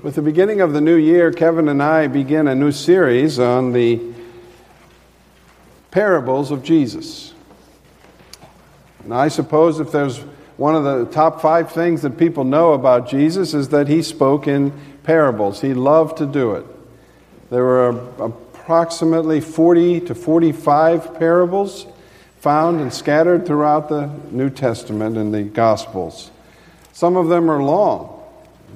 With the beginning of the new year, Kevin and I begin a new series on the parables of Jesus. And I suppose if there's one of the top five things that people know about Jesus is that he spoke in parables. He loved to do it. There were approximately 40 to 45 parables found and scattered throughout the New Testament and the Gospels. Some of them are long.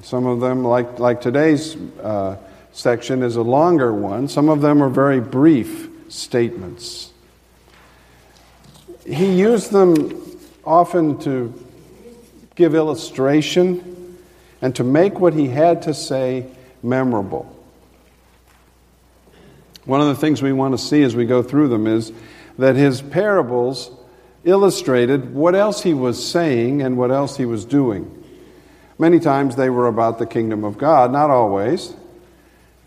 Some of them, like, like today's uh, section, is a longer one. Some of them are very brief statements. He used them often to give illustration and to make what he had to say memorable. One of the things we want to see as we go through them is that his parables illustrated what else he was saying and what else he was doing. Many times they were about the kingdom of God, not always.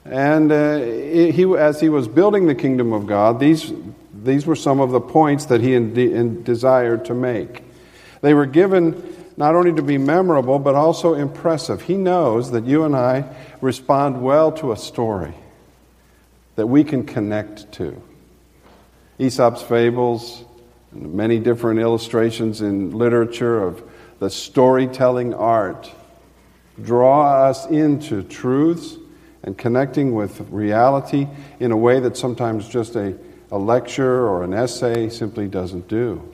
And uh, he, as he was building the kingdom of God, these, these were some of the points that he in, in desired to make. They were given not only to be memorable, but also impressive. He knows that you and I respond well to a story that we can connect to. Aesop's fables, many different illustrations in literature of the storytelling art draw us into truths and connecting with reality in a way that sometimes just a, a lecture or an essay simply doesn't do.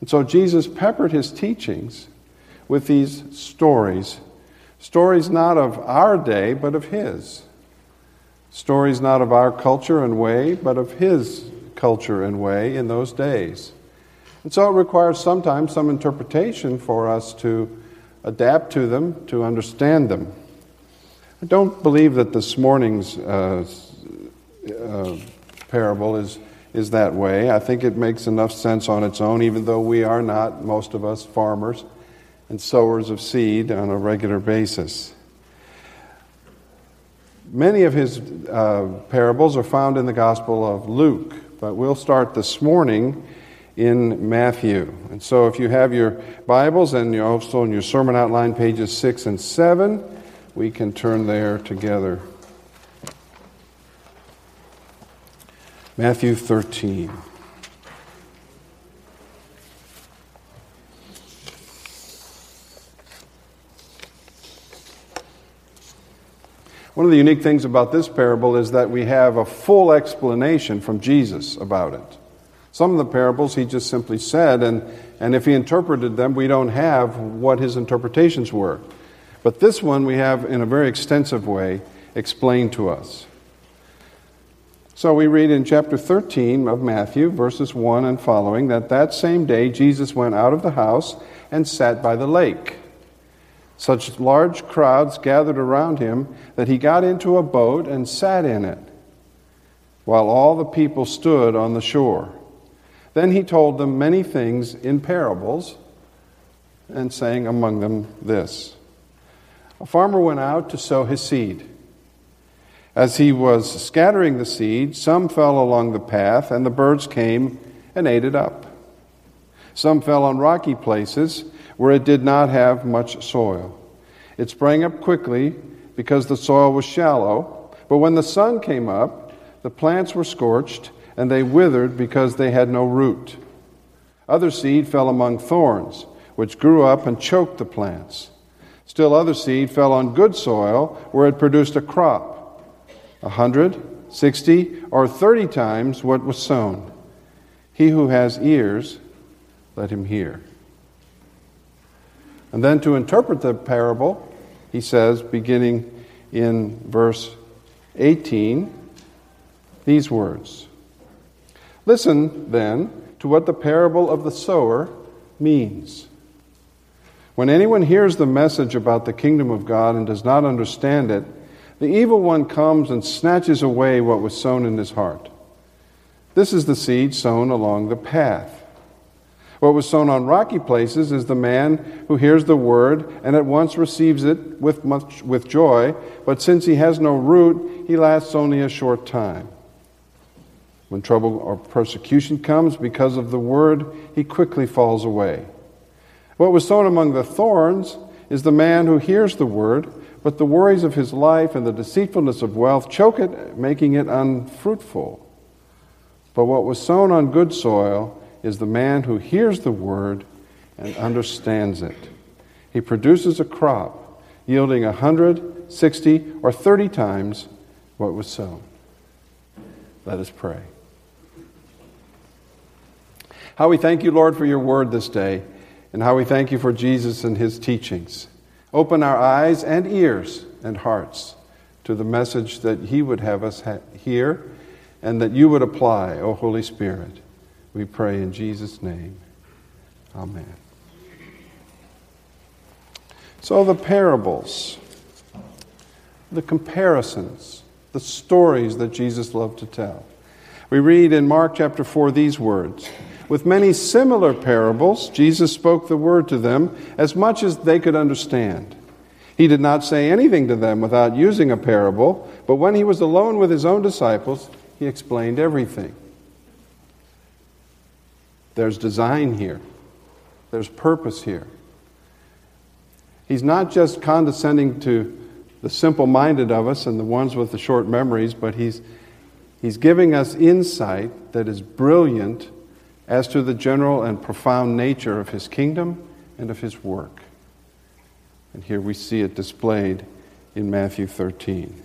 And so Jesus peppered his teachings with these stories stories not of our day, but of his. Stories not of our culture and way, but of his culture and way in those days. And so it requires sometimes some interpretation for us to adapt to them, to understand them. I don't believe that this morning's uh, uh, parable is, is that way. I think it makes enough sense on its own, even though we are not, most of us, farmers and sowers of seed on a regular basis. Many of his uh, parables are found in the Gospel of Luke, but we'll start this morning in Matthew. And so if you have your Bibles and you're also in your sermon outline, pages 6 and 7, we can turn there together. Matthew 13. One of the unique things about this parable is that we have a full explanation from Jesus about it. Some of the parables he just simply said, and, and if he interpreted them, we don't have what his interpretations were. But this one we have in a very extensive way explained to us. So we read in chapter 13 of Matthew, verses 1 and following, that that same day Jesus went out of the house and sat by the lake. Such large crowds gathered around him that he got into a boat and sat in it, while all the people stood on the shore. Then he told them many things in parables, and saying among them this A farmer went out to sow his seed. As he was scattering the seed, some fell along the path, and the birds came and ate it up. Some fell on rocky places where it did not have much soil. It sprang up quickly because the soil was shallow, but when the sun came up, the plants were scorched and they withered because they had no root. Other seed fell among thorns, which grew up and choked the plants. Still, other seed fell on good soil, where it produced a crop a hundred, sixty, or thirty times what was sown. He who has ears, let him hear. And then to interpret the parable, he says, beginning in verse 18, these words Listen, then, to what the parable of the sower means. When anyone hears the message about the kingdom of God and does not understand it, the evil one comes and snatches away what was sown in his heart. This is the seed sown along the path. What was sown on rocky places is the man who hears the word and at once receives it with, much, with joy, but since he has no root, he lasts only a short time. When trouble or persecution comes because of the word, he quickly falls away. What was sown among the thorns is the man who hears the word, but the worries of his life and the deceitfulness of wealth choke it, making it unfruitful. But what was sown on good soil is the man who hears the word and understands it. He produces a crop yielding a hundred, sixty, or thirty times what was sown. Let us pray. How we thank you, Lord, for your word this day, and how we thank you for Jesus and his teachings. Open our eyes and ears and hearts to the message that he would have us ha- hear and that you would apply, O Holy Spirit. We pray in Jesus' name. Amen. So, the parables, the comparisons, the stories that Jesus loved to tell. We read in Mark chapter 4 these words With many similar parables, Jesus spoke the word to them as much as they could understand. He did not say anything to them without using a parable, but when he was alone with his own disciples, he explained everything. There's design here, there's purpose here. He's not just condescending to the simple minded of us and the ones with the short memories, but he's, he's giving us insight that is brilliant as to the general and profound nature of his kingdom and of his work. And here we see it displayed in Matthew 13.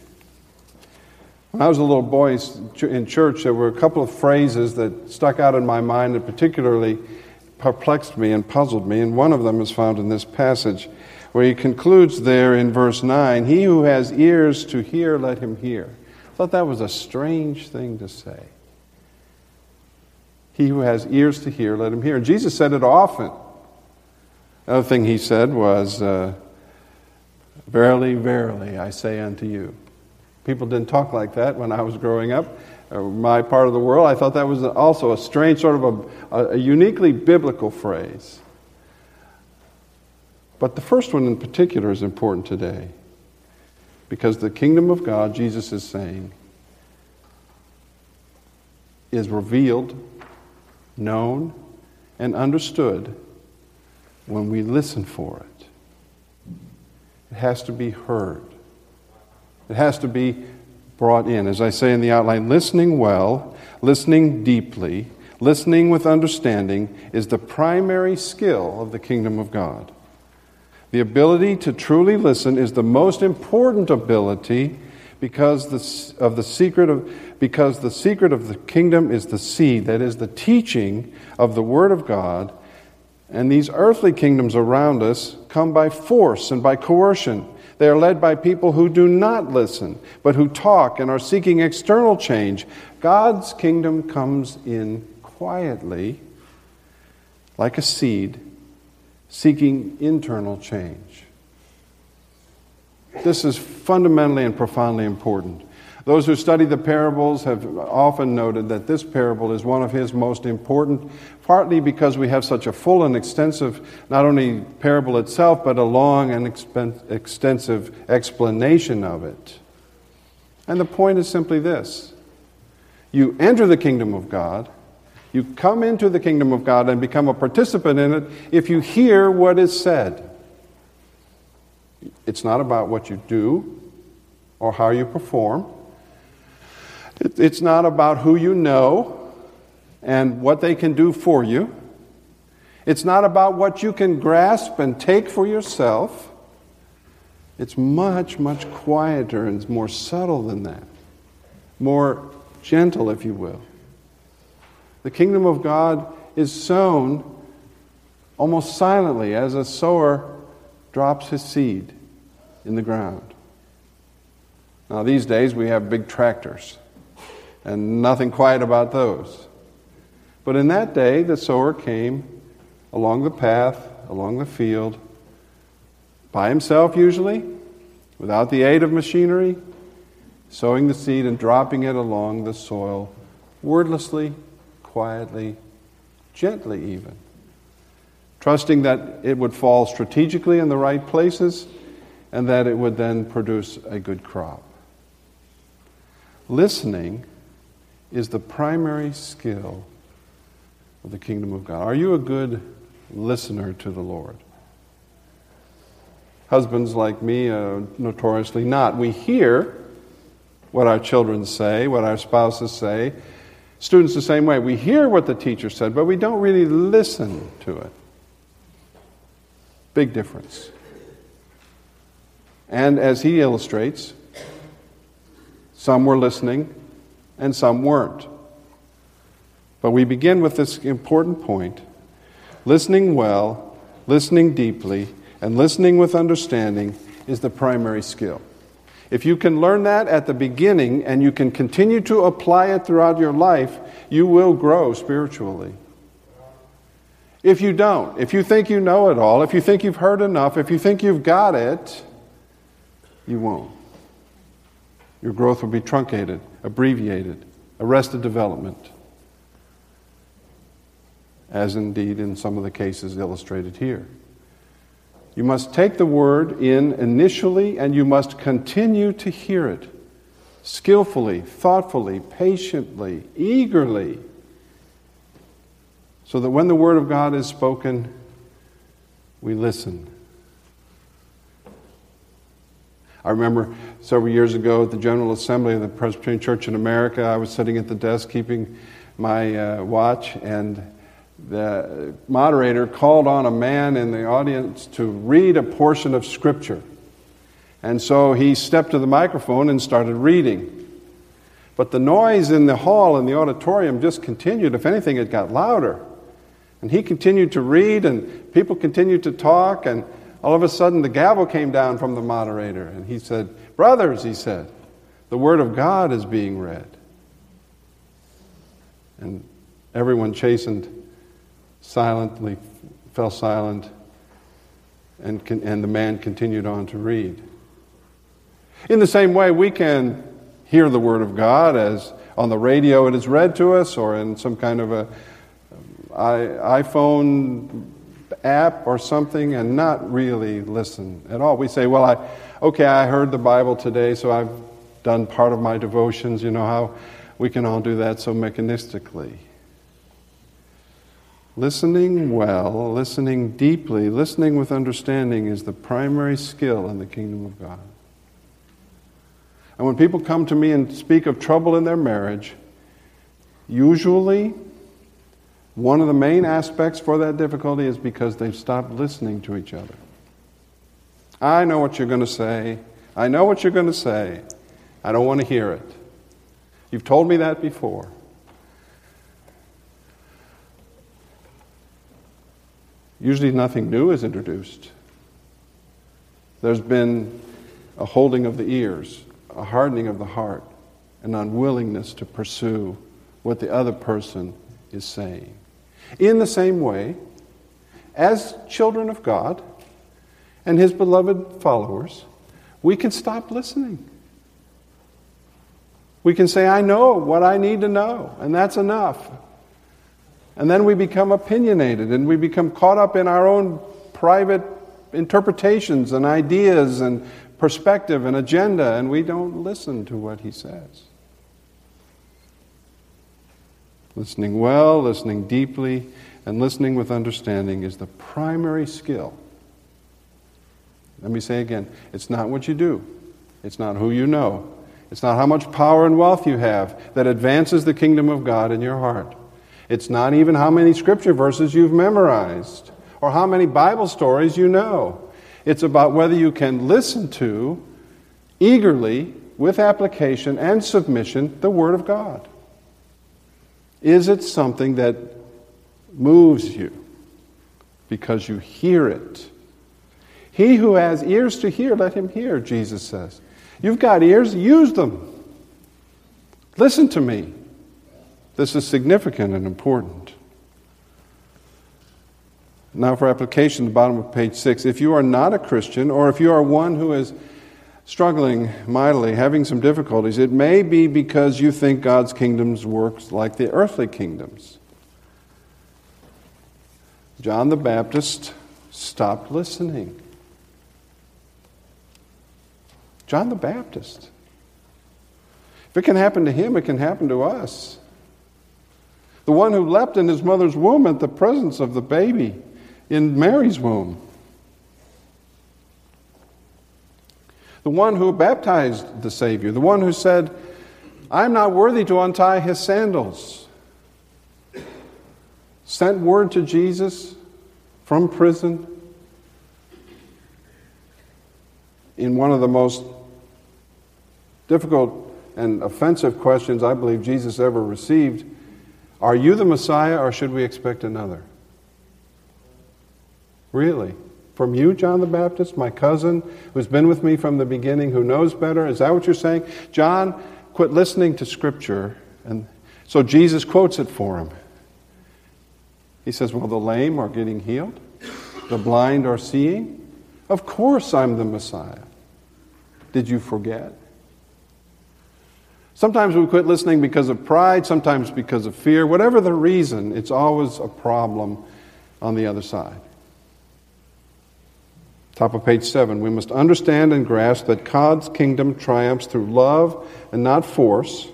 When I was a little boy in church, there were a couple of phrases that stuck out in my mind and particularly perplexed me and puzzled me, and one of them is found in this passage where he concludes there in verse 9 He who has ears to hear, let him hear. I thought that was a strange thing to say. He who has ears to hear, let him hear. And Jesus said it often. Another thing he said was, uh, Verily, verily, I say unto you. People didn't talk like that when I was growing up. Uh, my part of the world, I thought that was also a strange, sort of a, a uniquely biblical phrase. But the first one in particular is important today because the kingdom of God, Jesus is saying, is revealed, known, and understood when we listen for it. It has to be heard. It has to be brought in. As I say in the outline, listening well, listening deeply, listening with understanding is the primary skill of the kingdom of God. The ability to truly listen is the most important ability because the, of the secret of because the secret of the kingdom is the seed that is the teaching of the word of God and these earthly kingdoms around us come by force and by coercion. They are led by people who do not listen, but who talk and are seeking external change. God's kingdom comes in quietly, like a seed, seeking internal change. This is fundamentally and profoundly important. Those who study the parables have often noted that this parable is one of his most important, partly because we have such a full and extensive, not only parable itself, but a long and extensive explanation of it. And the point is simply this you enter the kingdom of God, you come into the kingdom of God and become a participant in it if you hear what is said. It's not about what you do or how you perform. It's not about who you know and what they can do for you. It's not about what you can grasp and take for yourself. It's much, much quieter and more subtle than that, more gentle, if you will. The kingdom of God is sown almost silently as a sower drops his seed in the ground. Now, these days we have big tractors and nothing quiet about those. But in that day, the sower came along the path, along the field, by himself usually, without the aid of machinery, sowing the seed and dropping it along the soil, wordlessly, quietly, gently even, trusting that it would fall strategically in the right places and that it would then produce a good crop. Listening is the primary skill of the kingdom of God. Are you a good listener to the Lord? Husbands like me, uh, notoriously not. We hear what our children say, what our spouses say. Students, the same way. We hear what the teacher said, but we don't really listen to it. Big difference. And as he illustrates, some were listening and some weren't. But we begin with this important point listening well, listening deeply, and listening with understanding is the primary skill. If you can learn that at the beginning and you can continue to apply it throughout your life, you will grow spiritually. If you don't, if you think you know it all, if you think you've heard enough, if you think you've got it, you won't. Your growth will be truncated, abbreviated, arrested development, as indeed in some of the cases illustrated here. You must take the word in initially and you must continue to hear it skillfully, thoughtfully, patiently, eagerly, so that when the word of God is spoken, we listen. I remember several years ago at the General Assembly of the Presbyterian Church in America, I was sitting at the desk keeping my uh, watch, and the moderator called on a man in the audience to read a portion of Scripture. And so he stepped to the microphone and started reading. But the noise in the hall and the auditorium just continued. If anything, it got louder. And he continued to read, and people continued to talk, and all of a sudden the gavel came down from the moderator, and he said, Brothers, he said, the Word of God is being read. And everyone chastened silently, fell silent, and, and the man continued on to read. In the same way, we can hear the Word of God as on the radio it is read to us, or in some kind of a iPhone app or something, and not really listen at all. We say, "Well, I, okay, I heard the Bible today, so I've done part of my devotions." You know how we can all do that so mechanistically. Listening well, listening deeply, listening with understanding is the primary skill in the kingdom of God. And when people come to me and speak of trouble in their marriage, usually one of the main aspects for that difficulty is because they've stopped listening to each other. I know what you're going to say. I know what you're going to say. I don't want to hear it. You've told me that before. Usually nothing new is introduced. There's been a holding of the ears, a hardening of the heart, an unwillingness to pursue what the other person is saying. In the same way, as children of God and His beloved followers, we can stop listening. We can say, I know what I need to know, and that's enough. And then we become opinionated and we become caught up in our own private interpretations and ideas and perspective and agenda, and we don't listen to what he says. Listening well, listening deeply, and listening with understanding is the primary skill. Let me say again it's not what you do, it's not who you know, it's not how much power and wealth you have that advances the kingdom of God in your heart. It's not even how many scripture verses you've memorized or how many Bible stories you know. It's about whether you can listen to eagerly, with application and submission, the Word of God. Is it something that moves you because you hear it? He who has ears to hear, let him hear, Jesus says. You've got ears, use them. Listen to me. This is significant and important. Now, for application, the bottom of page six. If you are not a Christian, or if you are one who is struggling mightily, having some difficulties, it may be because you think God's kingdoms works like the earthly kingdoms. John the Baptist stopped listening. John the Baptist. If it can happen to him, it can happen to us. The one who leapt in his mother's womb at the presence of the baby in Mary's womb. The one who baptized the Savior, the one who said, I'm not worthy to untie his sandals, sent word to Jesus from prison in one of the most difficult and offensive questions I believe Jesus ever received Are you the Messiah or should we expect another? Really? From you, John the Baptist, my cousin, who's been with me from the beginning, who knows better? Is that what you're saying? John, quit listening to Scripture. And so Jesus quotes it for him. He says, Well, the lame are getting healed, the blind are seeing. Of course, I'm the Messiah. Did you forget? Sometimes we quit listening because of pride, sometimes because of fear. Whatever the reason, it's always a problem on the other side. Top of page 7. We must understand and grasp that God's kingdom triumphs through love and not force.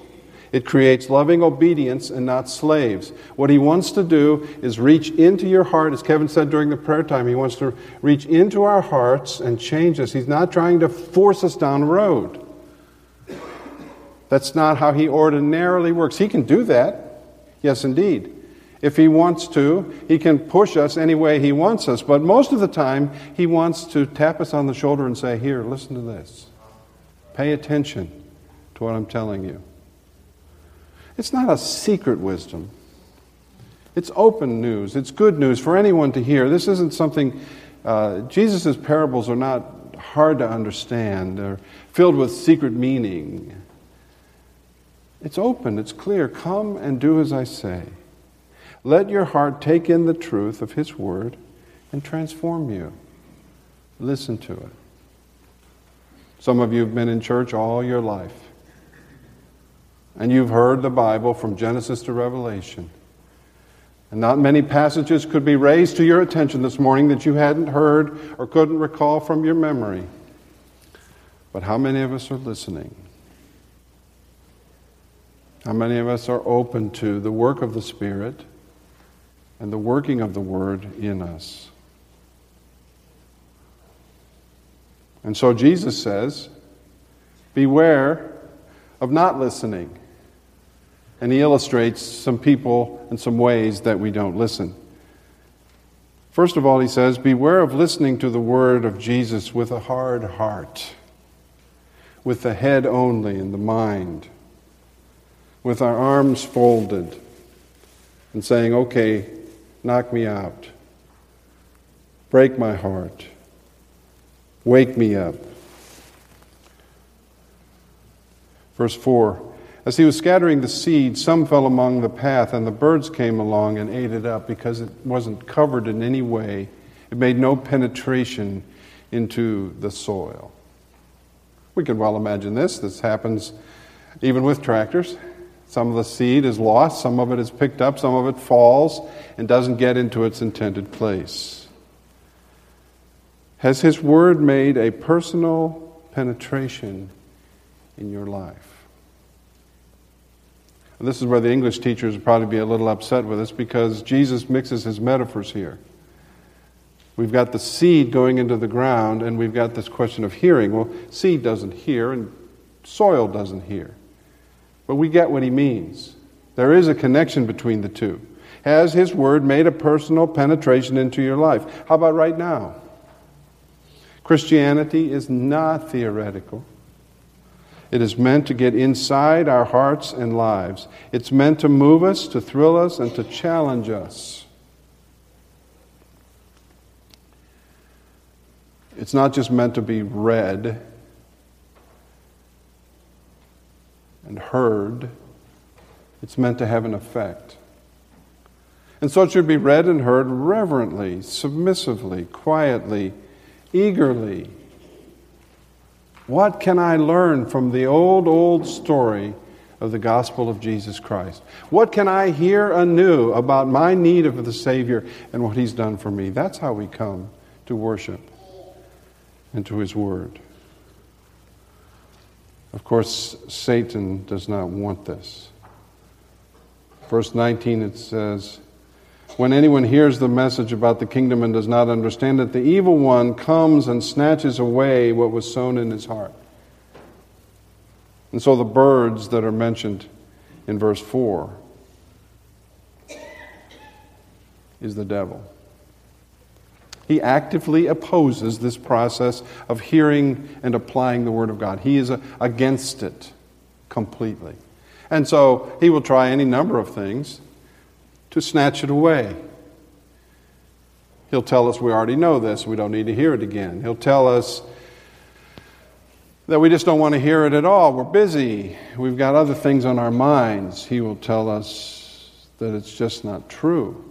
It creates loving obedience and not slaves. What he wants to do is reach into your heart, as Kevin said during the prayer time. He wants to reach into our hearts and change us. He's not trying to force us down a road. That's not how he ordinarily works. He can do that. Yes, indeed. If he wants to, he can push us any way he wants us. But most of the time, he wants to tap us on the shoulder and say, Here, listen to this. Pay attention to what I'm telling you. It's not a secret wisdom, it's open news. It's good news for anyone to hear. This isn't something, uh, Jesus' parables are not hard to understand, they're filled with secret meaning. It's open, it's clear. Come and do as I say. Let your heart take in the truth of His Word and transform you. Listen to it. Some of you have been in church all your life, and you've heard the Bible from Genesis to Revelation. And not many passages could be raised to your attention this morning that you hadn't heard or couldn't recall from your memory. But how many of us are listening? How many of us are open to the work of the Spirit? And the working of the Word in us. And so Jesus says, Beware of not listening. And he illustrates some people and some ways that we don't listen. First of all, he says, Beware of listening to the word of Jesus with a hard heart, with the head only and the mind, with our arms folded, and saying, Okay, knock me out, break my heart, wake me up. Verse 4 As he was scattering the seed, some fell among the path, and the birds came along and ate it up because it wasn't covered in any way. It made no penetration into the soil. We can well imagine this. This happens even with tractors. Some of the seed is lost, some of it is picked up, some of it falls and doesn't get into its intended place. Has His Word made a personal penetration in your life? This is where the English teachers would probably be a little upset with us because Jesus mixes his metaphors here. We've got the seed going into the ground, and we've got this question of hearing. Well, seed doesn't hear, and soil doesn't hear. But we get what he means. There is a connection between the two. Has his word made a personal penetration into your life? How about right now? Christianity is not theoretical. It is meant to get inside our hearts and lives. It's meant to move us, to thrill us, and to challenge us. It's not just meant to be read, and heard, it's meant to have an effect. And so it should be read and heard reverently, submissively, quietly, eagerly. What can I learn from the old, old story of the gospel of Jesus Christ? What can I hear anew about my need of the Savior and what He's done for me? That's how we come to worship and to His Word. Of course, Satan does not want this. Verse 19 it says, when anyone hears the message about the kingdom and does not understand it, the evil one comes and snatches away what was sown in his heart. And so the birds that are mentioned in verse 4 is the devil. He actively opposes this process of hearing and applying the Word of God. He is against it completely. And so he will try any number of things to snatch it away. He'll tell us we already know this, we don't need to hear it again. He'll tell us that we just don't want to hear it at all. We're busy, we've got other things on our minds. He will tell us that it's just not true.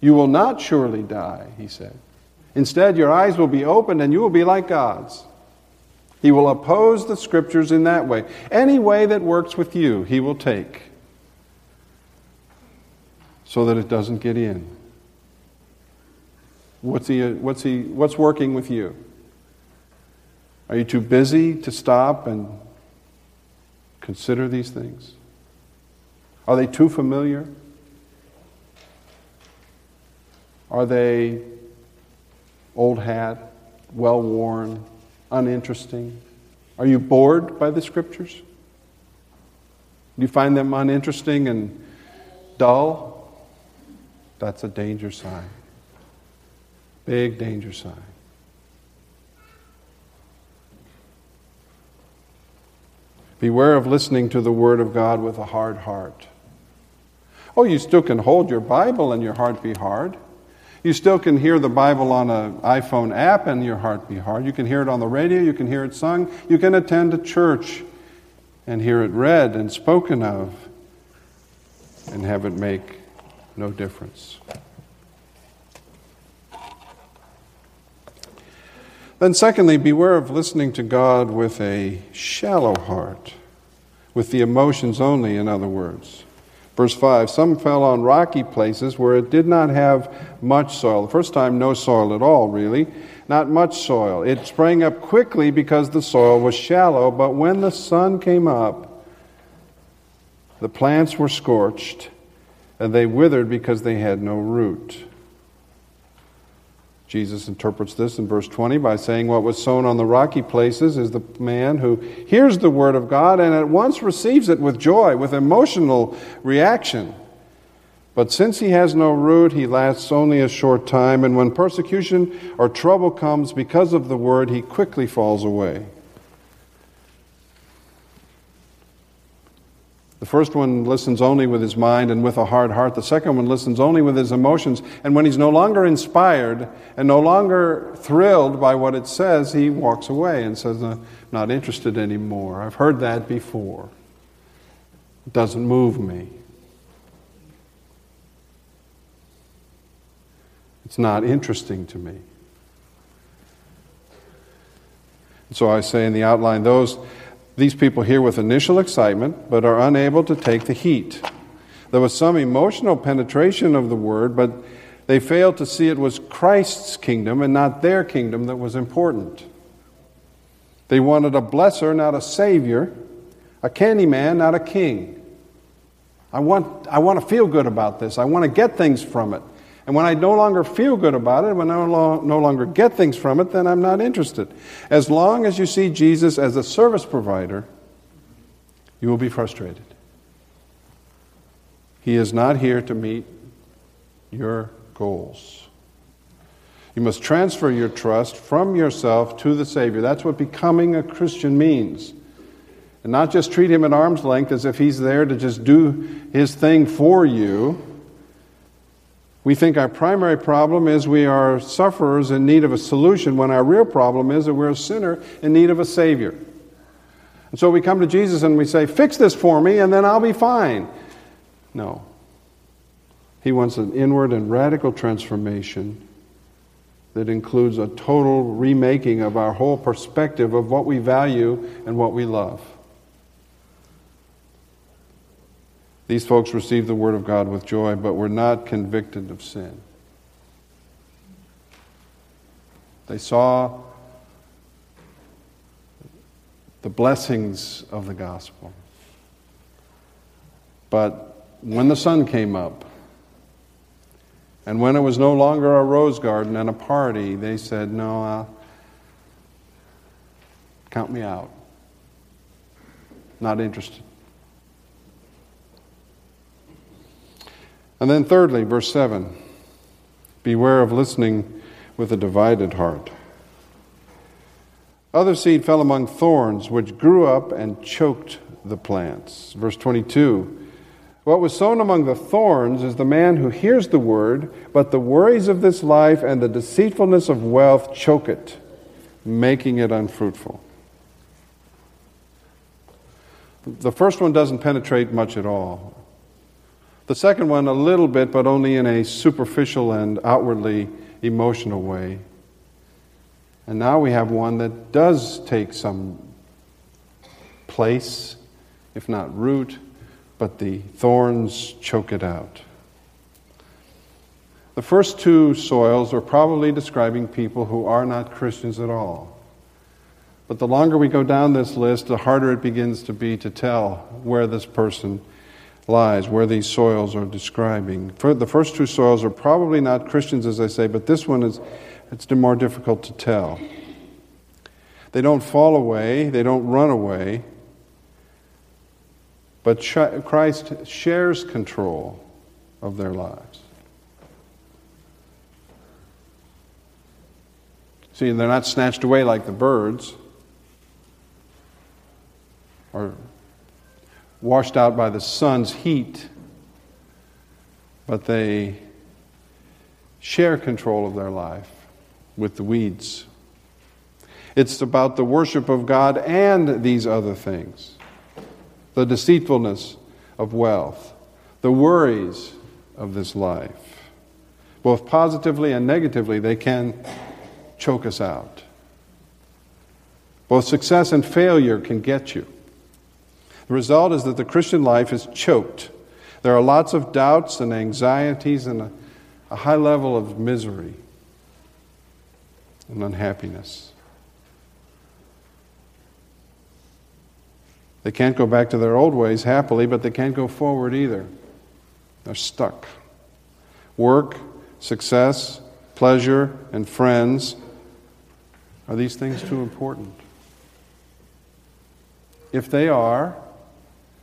You will not surely die, he said. Instead, your eyes will be opened and you will be like gods. He will oppose the scriptures in that way. Any way that works with you, he will take so that it doesn't get in. What's, he, what's, he, what's working with you? Are you too busy to stop and consider these things? Are they too familiar? Are they old hat, well worn, uninteresting? Are you bored by the scriptures? Do you find them uninteresting and dull? That's a danger sign. Big danger sign. Beware of listening to the Word of God with a hard heart. Oh, you still can hold your Bible and your heart be hard. You still can hear the Bible on an iPhone app and your heart be hard. You can hear it on the radio, you can hear it sung, you can attend a church and hear it read and spoken of and have it make no difference. Then, secondly, beware of listening to God with a shallow heart, with the emotions only, in other words. Verse 5 Some fell on rocky places where it did not have much soil. The first time, no soil at all, really. Not much soil. It sprang up quickly because the soil was shallow, but when the sun came up, the plants were scorched and they withered because they had no root. Jesus interprets this in verse 20 by saying, What was sown on the rocky places is the man who hears the word of God and at once receives it with joy, with emotional reaction. But since he has no root, he lasts only a short time, and when persecution or trouble comes because of the word, he quickly falls away. The first one listens only with his mind and with a hard heart. The second one listens only with his emotions. And when he's no longer inspired and no longer thrilled by what it says, he walks away and says, I'm not interested anymore. I've heard that before. It doesn't move me. It's not interesting to me. And So I say in the outline, those these people hear with initial excitement, but are unable to take the heat. There was some emotional penetration of the word, but they failed to see it was Christ's kingdom and not their kingdom that was important. They wanted a blesser, not a savior, a candy man, not a king. I want, I want to feel good about this. I want to get things from it. And when I no longer feel good about it, when I no, no longer get things from it, then I'm not interested. As long as you see Jesus as a service provider, you will be frustrated. He is not here to meet your goals. You must transfer your trust from yourself to the Savior. That's what becoming a Christian means. And not just treat Him at arm's length as if He's there to just do His thing for you we think our primary problem is we are sufferers in need of a solution when our real problem is that we're a sinner in need of a Savior. And so we come to Jesus and we say, Fix this for me and then I'll be fine. No. He wants an inward and radical transformation that includes a total remaking of our whole perspective of what we value and what we love. These folks received the Word of God with joy, but were not convicted of sin. They saw the blessings of the gospel, but when the sun came up. And when it was no longer a rose garden and a party, they said, No, uh, count me out. Not interested. And then, thirdly, verse 7 Beware of listening with a divided heart. Other seed fell among thorns, which grew up and choked the plants. Verse 22 What was sown among the thorns is the man who hears the word, but the worries of this life and the deceitfulness of wealth choke it, making it unfruitful. The first one doesn't penetrate much at all. The second one, a little bit, but only in a superficial and outwardly emotional way. And now we have one that does take some place, if not root, but the thorns choke it out. The first two soils are probably describing people who are not Christians at all. But the longer we go down this list, the harder it begins to be to tell where this person lies, where these soils are describing. The first two soils are probably not Christians, as I say, but this one is it's more difficult to tell. They don't fall away, they don't run away, but Christ shares control of their lives. See, they're not snatched away like the birds or washed out by the sun's heat, but they share control of their life with the weeds. It's about the worship of God and these other things the deceitfulness of wealth, the worries of this life. Both positively and negatively, they can choke us out. Both success and failure can get you. The result is that the Christian life is choked. There are lots of doubts and anxieties and a, a high level of misery and unhappiness. They can't go back to their old ways happily, but they can't go forward either. They're stuck. Work, success, pleasure, and friends are these things too important? If they are,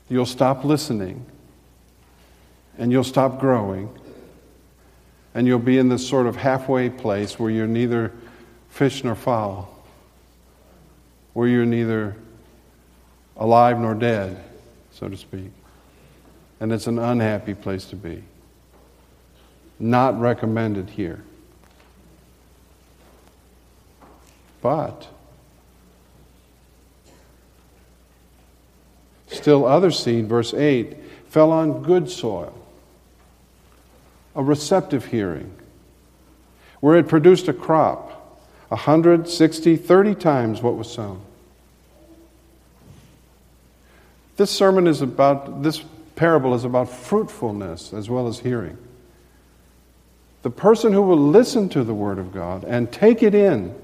you'll stop listening and you'll stop growing and you'll be in this sort of halfway place where you're neither fish nor fowl, where you're neither alive nor dead, so to speak. And it's an unhappy place to be. Not recommended here. But Still, other seed, verse 8, fell on good soil, a receptive hearing, where it produced a crop 160, 30 times what was sown. This sermon is about, this parable is about fruitfulness as well as hearing. The person who will listen to the Word of God and take it in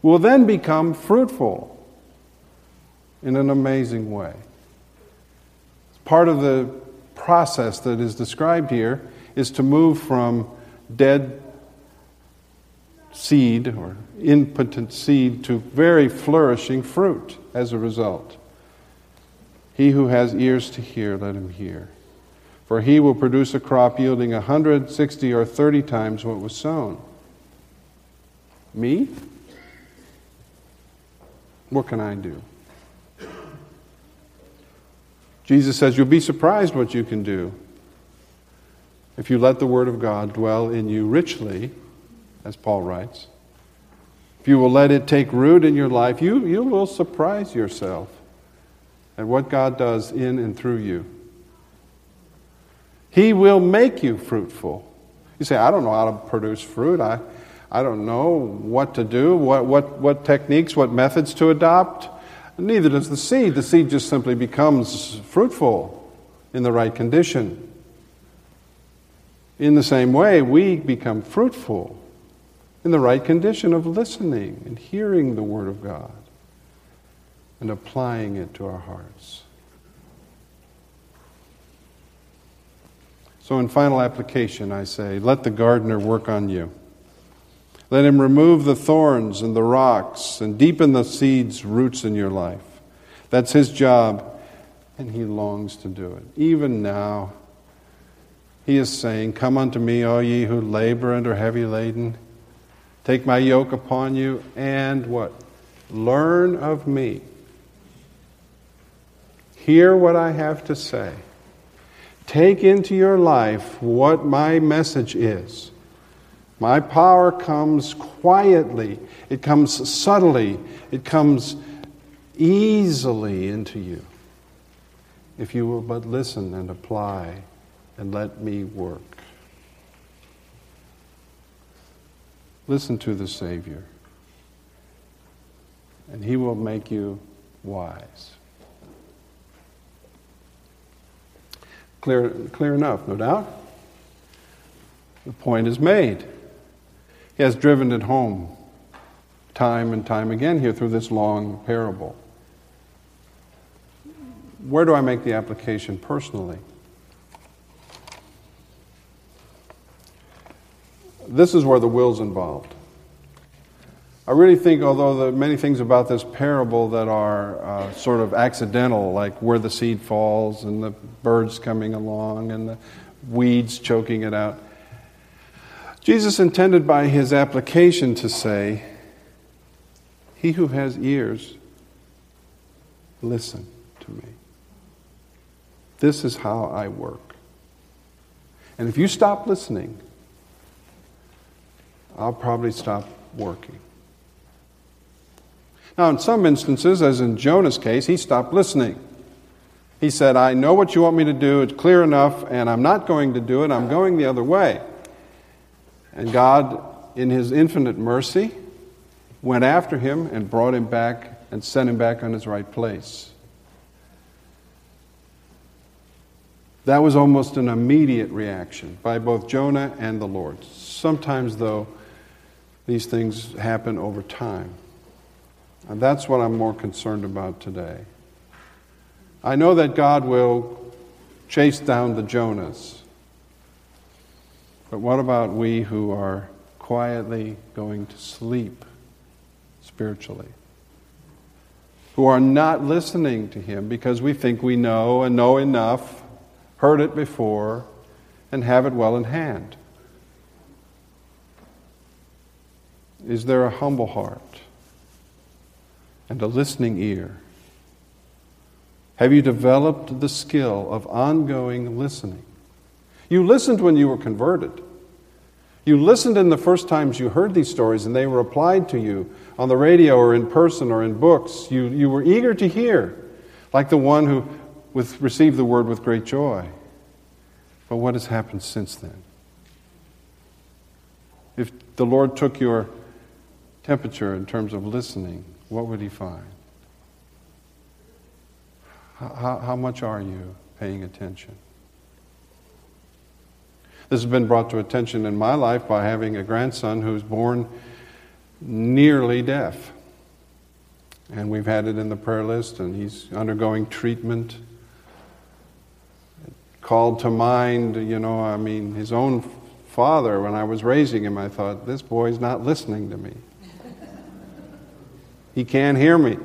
will then become fruitful in an amazing way. Part of the process that is described here is to move from dead seed or impotent seed to very flourishing fruit as a result. He who has ears to hear, let him hear. For he will produce a crop yielding a hundred, sixty, or 30 times what was sown. Me? What can I do? Jesus says, You'll be surprised what you can do if you let the Word of God dwell in you richly, as Paul writes. If you will let it take root in your life, you, you will surprise yourself at what God does in and through you. He will make you fruitful. You say, I don't know how to produce fruit. I, I don't know what to do, what, what, what techniques, what methods to adopt. Neither does the seed. The seed just simply becomes fruitful in the right condition. In the same way, we become fruitful in the right condition of listening and hearing the Word of God and applying it to our hearts. So, in final application, I say, let the gardener work on you. Let him remove the thorns and the rocks and deepen the seed's roots in your life. That's his job, and he longs to do it. Even now, he is saying, Come unto me, all ye who labor and are heavy laden. Take my yoke upon you, and what? Learn of me. Hear what I have to say. Take into your life what my message is. My power comes quietly, it comes subtly, it comes easily into you. If you will but listen and apply and let me work. Listen to the Savior, and He will make you wise. Clear, clear enough, no doubt? The point is made. Has driven it home time and time again here through this long parable. Where do I make the application personally? This is where the will's involved. I really think, although there are many things about this parable that are uh, sort of accidental, like where the seed falls and the birds coming along and the weeds choking it out, Jesus intended by his application to say, He who has ears, listen to me. This is how I work. And if you stop listening, I'll probably stop working. Now, in some instances, as in Jonah's case, he stopped listening. He said, I know what you want me to do, it's clear enough, and I'm not going to do it, I'm going the other way. And God, in His infinite mercy, went after him and brought him back and sent him back on his right place. That was almost an immediate reaction by both Jonah and the Lord. Sometimes, though, these things happen over time. And that's what I'm more concerned about today. I know that God will chase down the Jonahs. But what about we who are quietly going to sleep spiritually? Who are not listening to Him because we think we know and know enough, heard it before, and have it well in hand? Is there a humble heart and a listening ear? Have you developed the skill of ongoing listening? You listened when you were converted. You listened in the first times you heard these stories and they were applied to you on the radio or in person or in books. You, you were eager to hear, like the one who with, received the word with great joy. But what has happened since then? If the Lord took your temperature in terms of listening, what would He find? How, how much are you paying attention? This has been brought to attention in my life by having a grandson who's born nearly deaf. And we've had it in the prayer list, and he's undergoing treatment. It called to mind, you know, I mean, his own father, when I was raising him, I thought, this boy's not listening to me. he can't hear me.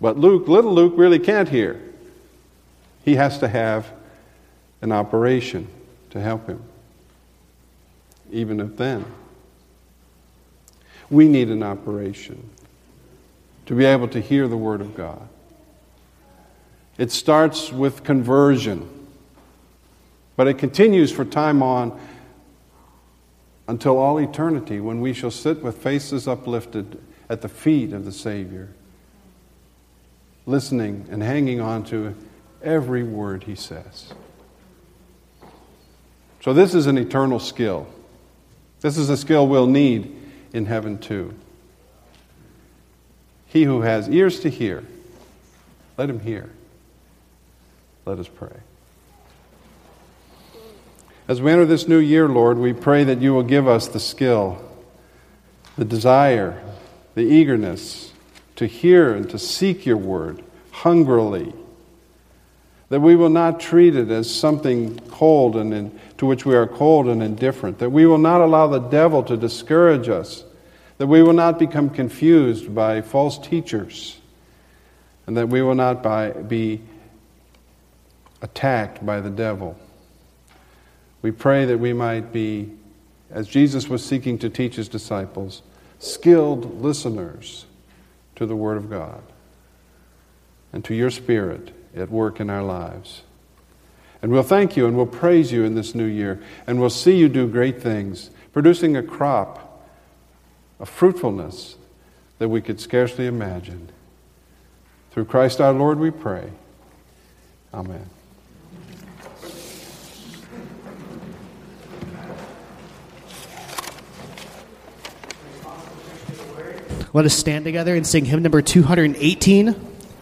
But Luke, little Luke, really can't hear. He has to have an operation to help him, even if then. We need an operation to be able to hear the Word of God. It starts with conversion, but it continues for time on until all eternity when we shall sit with faces uplifted at the feet of the Savior, listening and hanging on to every word He says. So, this is an eternal skill. This is a skill we'll need in heaven too. He who has ears to hear, let him hear. Let us pray. As we enter this new year, Lord, we pray that you will give us the skill, the desire, the eagerness to hear and to seek your word hungrily that we will not treat it as something cold and in, to which we are cold and indifferent, that we will not allow the devil to discourage us, that we will not become confused by false teachers, and that we will not by, be attacked by the devil. We pray that we might be, as Jesus was seeking to teach his disciples, skilled listeners to the Word of God and to your Spirit at work in our lives. And we'll thank you and we'll praise you in this new year. And we'll see you do great things, producing a crop of fruitfulness that we could scarcely imagine. Through Christ our Lord we pray. Amen. Let us stand together and sing hymn number 218.